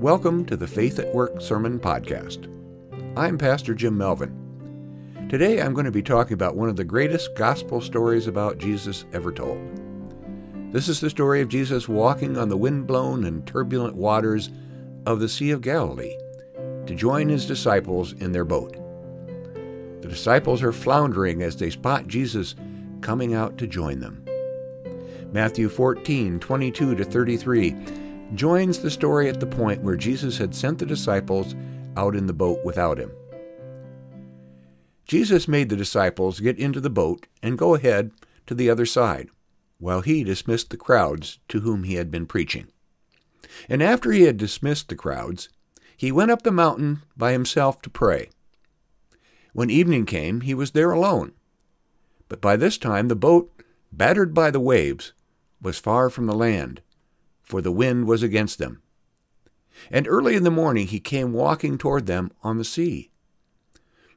Welcome to the Faith at Work Sermon Podcast. I'm Pastor Jim Melvin. Today I'm going to be talking about one of the greatest gospel stories about Jesus ever told. This is the story of Jesus walking on the windblown and turbulent waters of the Sea of Galilee to join his disciples in their boat. The disciples are floundering as they spot Jesus coming out to join them. Matthew 14, 22 to 33 joins the story at the point where Jesus had sent the disciples out in the boat without him. Jesus made the disciples get into the boat and go ahead to the other side, while he dismissed the crowds to whom he had been preaching. And after he had dismissed the crowds, he went up the mountain by himself to pray. When evening came, he was there alone. But by this time the boat, battered by the waves, was far from the land for the wind was against them. And early in the morning he came walking toward them on the sea.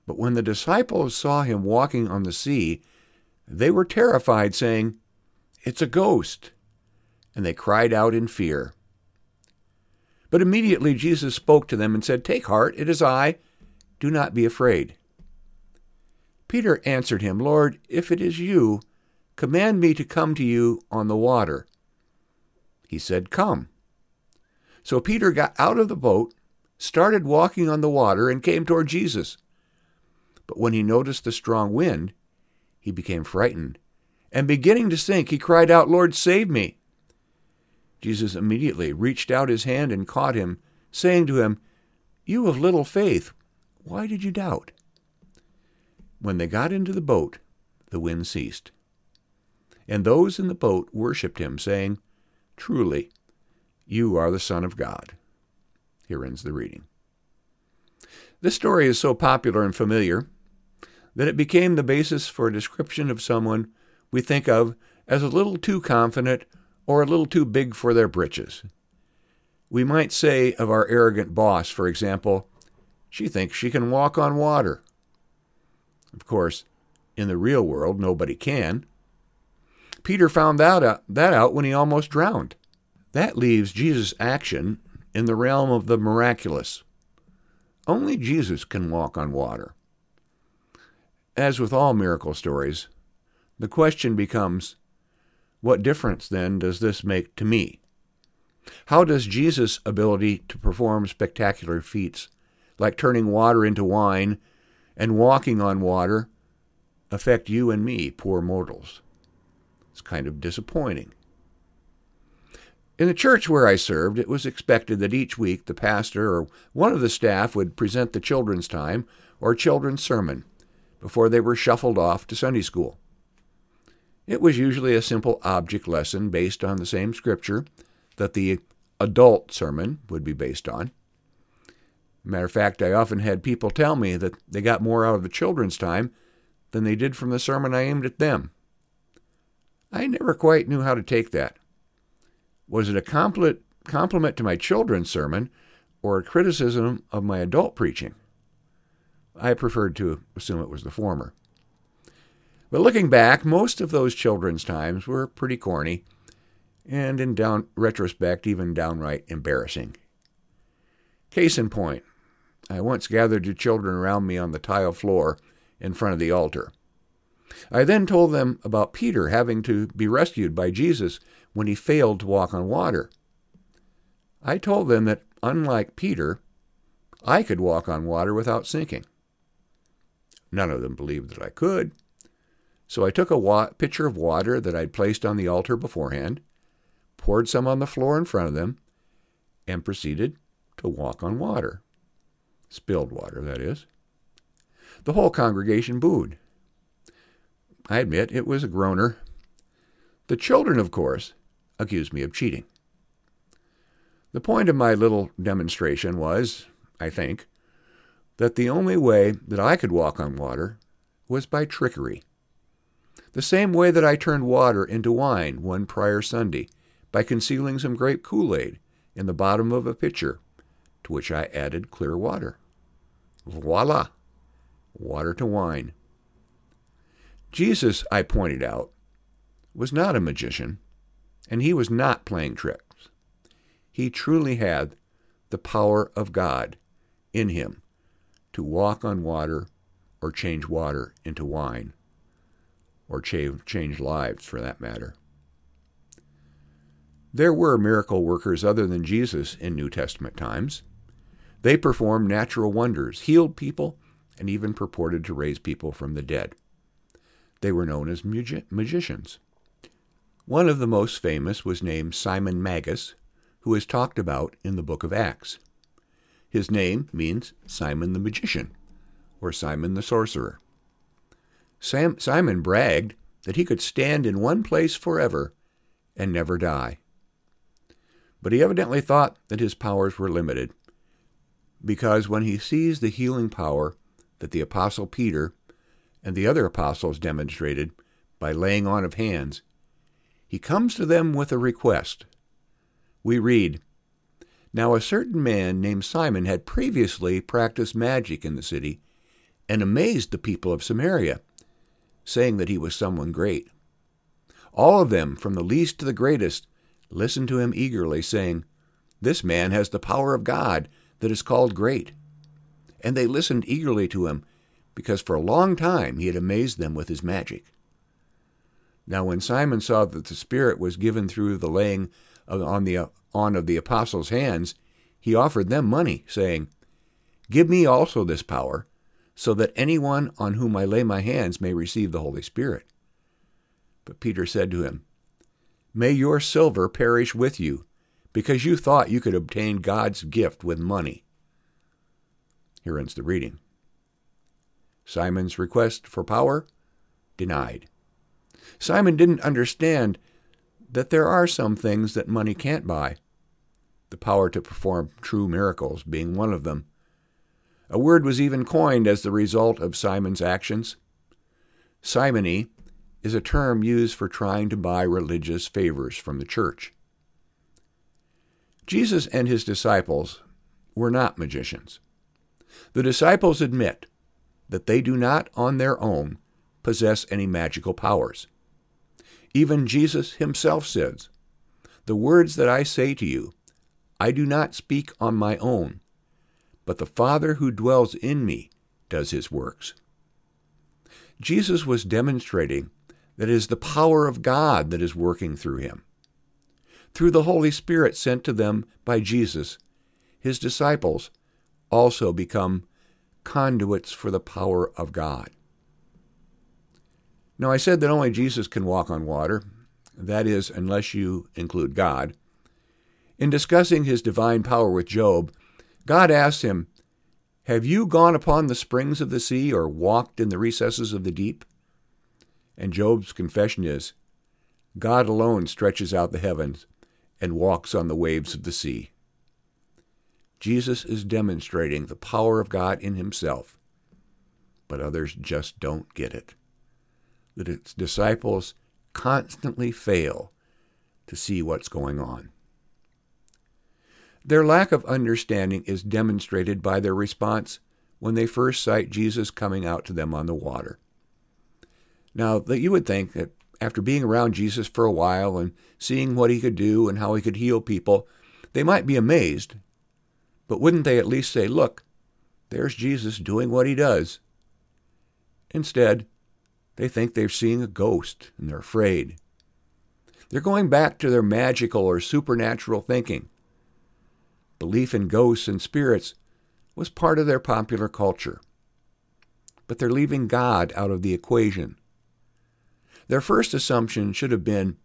But when the disciples saw him walking on the sea, they were terrified, saying, It's a ghost! And they cried out in fear. But immediately Jesus spoke to them and said, Take heart, it is I. Do not be afraid. Peter answered him, Lord, if it is you, command me to come to you on the water. He said, Come. So Peter got out of the boat, started walking on the water, and came toward Jesus. But when he noticed the strong wind, he became frightened, and beginning to sink, he cried out, Lord, save me. Jesus immediately reached out his hand and caught him, saying to him, You of little faith, why did you doubt? When they got into the boat, the wind ceased. And those in the boat worshipped him, saying, Truly, you are the Son of God. Here ends the reading. This story is so popular and familiar that it became the basis for a description of someone we think of as a little too confident or a little too big for their britches. We might say of our arrogant boss, for example, she thinks she can walk on water. Of course, in the real world, nobody can. Peter found that out, that out when he almost drowned. That leaves Jesus' action in the realm of the miraculous. Only Jesus can walk on water. As with all miracle stories, the question becomes what difference then does this make to me? How does Jesus' ability to perform spectacular feats, like turning water into wine and walking on water, affect you and me, poor mortals? It's kind of disappointing. In the church where I served, it was expected that each week the pastor or one of the staff would present the children's time or children's sermon before they were shuffled off to Sunday school. It was usually a simple object lesson based on the same scripture that the adult sermon would be based on. Matter of fact, I often had people tell me that they got more out of the children's time than they did from the sermon I aimed at them. I never quite knew how to take that. Was it a compliment, compliment to my children's sermon or a criticism of my adult preaching? I preferred to assume it was the former. But looking back, most of those children's times were pretty corny, and in down retrospect, even downright embarrassing. Case in point, I once gathered the children around me on the tile floor in front of the altar. I then told them about Peter having to be rescued by Jesus when he failed to walk on water. I told them that, unlike Peter, I could walk on water without sinking. None of them believed that I could, so I took a wa- pitcher of water that I'd placed on the altar beforehand, poured some on the floor in front of them, and proceeded to walk on water. Spilled water, that is. The whole congregation booed. I admit it was a groaner. The children, of course, accused me of cheating. The point of my little demonstration was, I think, that the only way that I could walk on water was by trickery. The same way that I turned water into wine one prior Sunday by concealing some grape Kool Aid in the bottom of a pitcher, to which I added clear water. Voila! Water to wine. Jesus, I pointed out, was not a magician, and he was not playing tricks. He truly had the power of God in him to walk on water or change water into wine or change lives for that matter. There were miracle workers other than Jesus in New Testament times. They performed natural wonders, healed people, and even purported to raise people from the dead. They were known as magi- magicians. One of the most famous was named Simon Magus, who is talked about in the book of Acts. His name means Simon the Magician, or Simon the Sorcerer. Sam, Simon bragged that he could stand in one place forever and never die. But he evidently thought that his powers were limited, because when he sees the healing power that the Apostle Peter and the other apostles demonstrated by laying on of hands, he comes to them with a request. We read, Now a certain man named Simon had previously practiced magic in the city and amazed the people of Samaria, saying that he was someone great. All of them, from the least to the greatest, listened to him eagerly, saying, This man has the power of God that is called great. And they listened eagerly to him, because for a long time he had amazed them with his magic. Now, when Simon saw that the Spirit was given through the laying on, the, on of the apostles' hands, he offered them money, saying, Give me also this power, so that anyone on whom I lay my hands may receive the Holy Spirit. But Peter said to him, May your silver perish with you, because you thought you could obtain God's gift with money. Here ends the reading. Simon's request for power denied. Simon didn't understand that there are some things that money can't buy, the power to perform true miracles being one of them. A word was even coined as the result of Simon's actions. Simony is a term used for trying to buy religious favors from the church. Jesus and his disciples were not magicians. The disciples admit that they do not on their own possess any magical powers. Even Jesus himself says, The words that I say to you, I do not speak on my own, but the Father who dwells in me does his works. Jesus was demonstrating that it is the power of God that is working through him. Through the Holy Spirit sent to them by Jesus, his disciples also become conduits for the power of God. Now, I said that only Jesus can walk on water, that is, unless you include God. In discussing his divine power with Job, God asked him, Have you gone upon the springs of the sea or walked in the recesses of the deep? And Job's confession is, God alone stretches out the heavens and walks on the waves of the sea. Jesus is demonstrating the power of God in himself, but others just don't get it. That its disciples constantly fail to see what's going on. Their lack of understanding is demonstrated by their response when they first sight Jesus coming out to them on the water. Now, that you would think that after being around Jesus for a while and seeing what he could do and how he could heal people, they might be amazed but wouldn't they at least say, Look, there's Jesus doing what he does? Instead, they think they're seeing a ghost and they're afraid. They're going back to their magical or supernatural thinking. Belief in ghosts and spirits was part of their popular culture. But they're leaving God out of the equation. Their first assumption should have been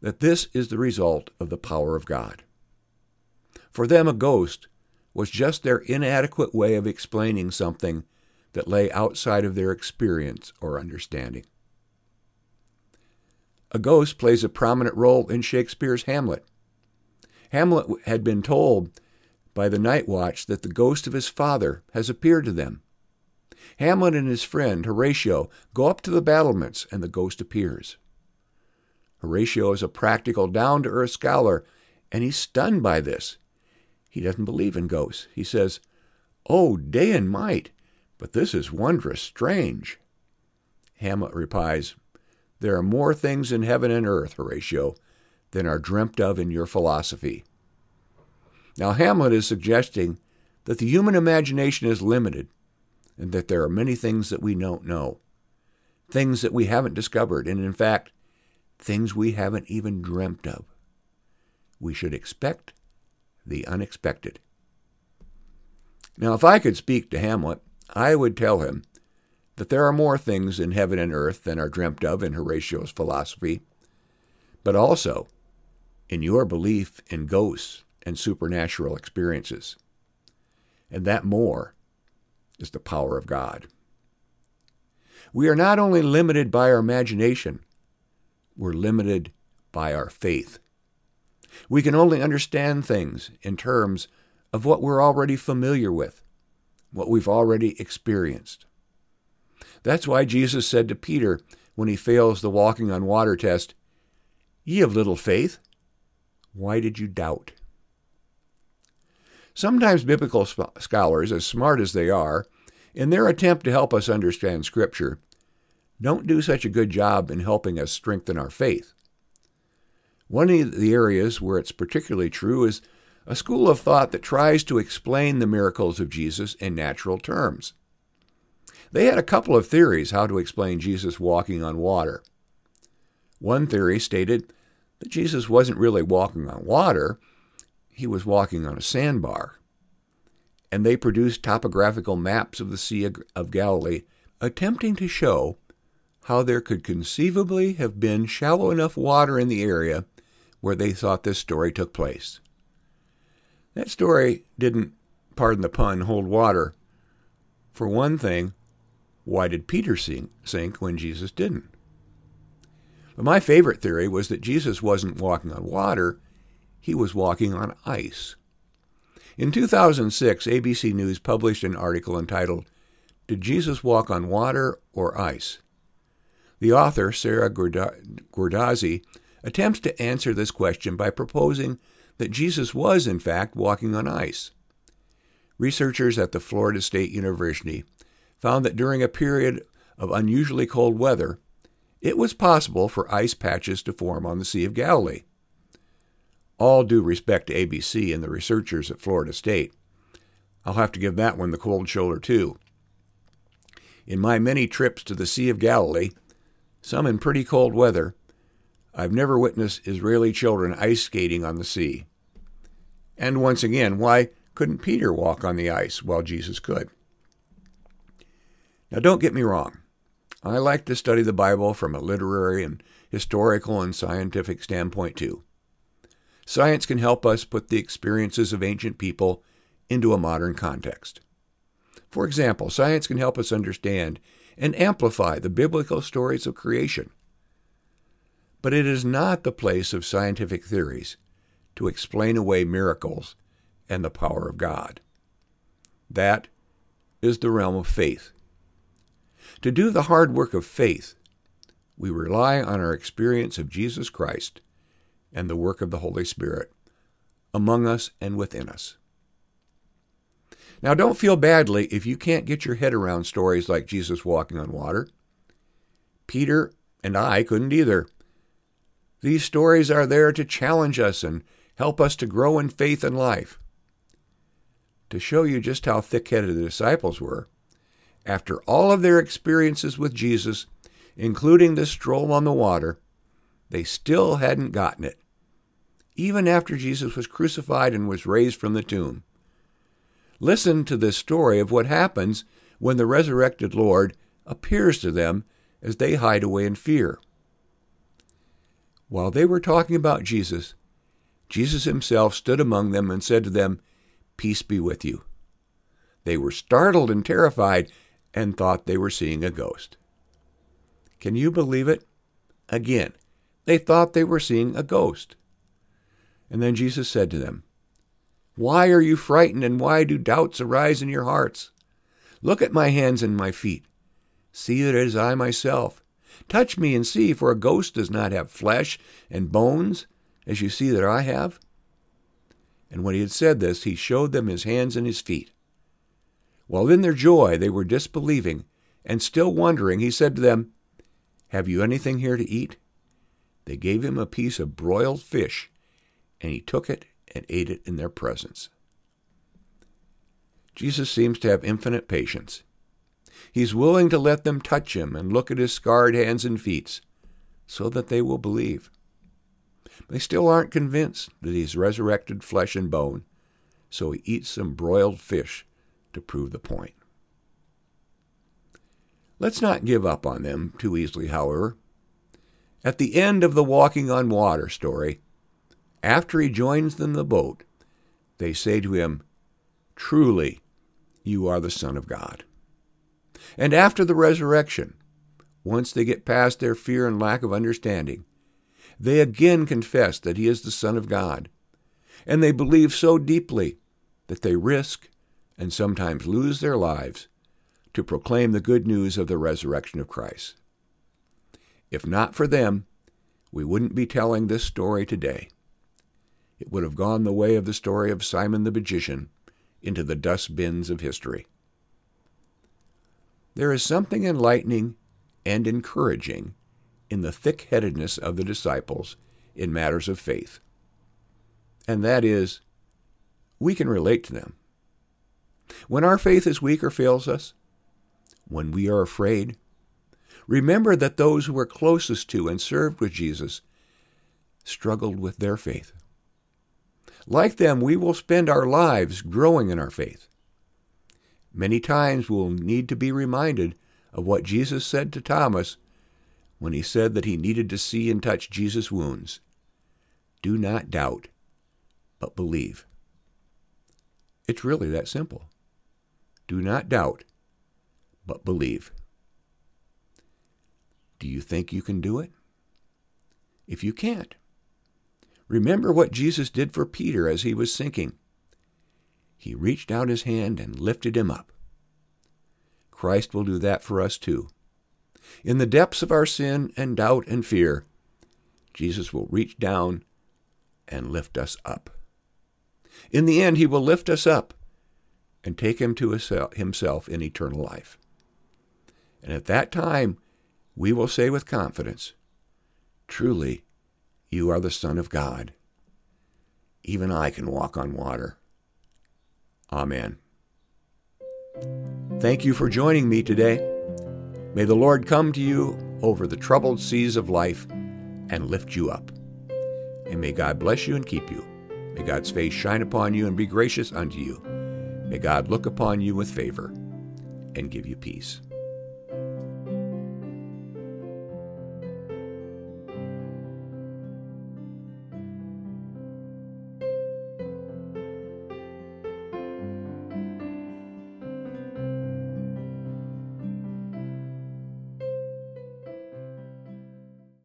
that this is the result of the power of God. For them, a ghost was just their inadequate way of explaining something that lay outside of their experience or understanding. A ghost plays a prominent role in Shakespeare's Hamlet. Hamlet had been told by the night watch that the ghost of his father has appeared to them. Hamlet and his friend Horatio go up to the battlements, and the ghost appears. Horatio is a practical, down to earth scholar, and he's stunned by this. He doesn't believe in ghosts. He says, Oh, day and night, but this is wondrous strange. Hamlet replies, There are more things in heaven and earth, Horatio, than are dreamt of in your philosophy. Now, Hamlet is suggesting that the human imagination is limited and that there are many things that we don't know, things that we haven't discovered, and in fact, things we haven't even dreamt of. We should expect the unexpected. Now, if I could speak to Hamlet, I would tell him that there are more things in heaven and earth than are dreamt of in Horatio's philosophy, but also in your belief in ghosts and supernatural experiences. And that more is the power of God. We are not only limited by our imagination, we're limited by our faith. We can only understand things in terms of what we're already familiar with, what we've already experienced. That's why Jesus said to Peter when he fails the walking on water test, Ye of little faith, why did you doubt? Sometimes biblical scholars, as smart as they are, in their attempt to help us understand Scripture, don't do such a good job in helping us strengthen our faith. One of the areas where it's particularly true is a school of thought that tries to explain the miracles of Jesus in natural terms. They had a couple of theories how to explain Jesus walking on water. One theory stated that Jesus wasn't really walking on water, he was walking on a sandbar. And they produced topographical maps of the Sea of Galilee, attempting to show how there could conceivably have been shallow enough water in the area where they thought this story took place. That story didn't, pardon the pun, hold water. For one thing, why did Peter sink when Jesus didn't? But my favorite theory was that Jesus wasn't walking on water, he was walking on ice. In 2006, ABC News published an article entitled, Did Jesus Walk on Water or Ice? The author, Sarah Guardazzi, attempts to answer this question by proposing that Jesus was, in fact, walking on ice. Researchers at the Florida State University found that during a period of unusually cold weather, it was possible for ice patches to form on the Sea of Galilee. All due respect to ABC and the researchers at Florida State. I'll have to give that one the cold shoulder, too. In my many trips to the Sea of Galilee, some in pretty cold weather, I've never witnessed Israeli children ice skating on the sea. And once again, why couldn't Peter walk on the ice while Jesus could? Now, don't get me wrong. I like to study the Bible from a literary and historical and scientific standpoint, too. Science can help us put the experiences of ancient people into a modern context. For example, science can help us understand and amplify the biblical stories of creation but it is not the place of scientific theories to explain away miracles and the power of God. That is the realm of faith. To do the hard work of faith, we rely on our experience of Jesus Christ and the work of the Holy Spirit among us and within us. Now, don't feel badly if you can't get your head around stories like Jesus walking on water. Peter and I couldn't either. These stories are there to challenge us and help us to grow in faith and life. To show you just how thick headed the disciples were, after all of their experiences with Jesus, including this stroll on the water, they still hadn't gotten it, even after Jesus was crucified and was raised from the tomb. Listen to this story of what happens when the resurrected Lord appears to them as they hide away in fear. While they were talking about Jesus, Jesus himself stood among them and said to them, Peace be with you. They were startled and terrified and thought they were seeing a ghost. Can you believe it? Again, they thought they were seeing a ghost. And then Jesus said to them, Why are you frightened and why do doubts arise in your hearts? Look at my hands and my feet. See that it is I myself. Touch me and see, for a ghost does not have flesh and bones, as you see that I have. And when he had said this, he showed them his hands and his feet. While in their joy they were disbelieving and still wondering, he said to them, Have you anything here to eat? They gave him a piece of broiled fish, and he took it and ate it in their presence. Jesus seems to have infinite patience. He's willing to let them touch him and look at his scarred hands and feet so that they will believe. They still aren't convinced that he's resurrected flesh and bone, so he eats some broiled fish to prove the point. Let's not give up on them too easily, however. At the end of the walking on water story, after he joins them in the boat, they say to him, Truly, you are the Son of God. And after the resurrection, once they get past their fear and lack of understanding, they again confess that he is the Son of God. And they believe so deeply that they risk and sometimes lose their lives to proclaim the good news of the resurrection of Christ. If not for them, we wouldn't be telling this story today. It would have gone the way of the story of Simon the magician into the dustbins of history. There is something enlightening and encouraging in the thick headedness of the disciples in matters of faith. And that is, we can relate to them. When our faith is weak or fails us, when we are afraid, remember that those who were closest to and served with Jesus struggled with their faith. Like them, we will spend our lives growing in our faith. Many times we'll need to be reminded of what Jesus said to Thomas when he said that he needed to see and touch Jesus' wounds. Do not doubt, but believe. It's really that simple. Do not doubt, but believe. Do you think you can do it? If you can't, remember what Jesus did for Peter as he was sinking. He reached out his hand and lifted him up. Christ will do that for us too. In the depths of our sin and doubt and fear, Jesus will reach down and lift us up. In the end, he will lift us up and take him to himself in eternal life. And at that time, we will say with confidence, Truly, you are the Son of God. Even I can walk on water. Amen. Thank you for joining me today. May the Lord come to you over the troubled seas of life and lift you up. And may God bless you and keep you. May God's face shine upon you and be gracious unto you. May God look upon you with favor and give you peace.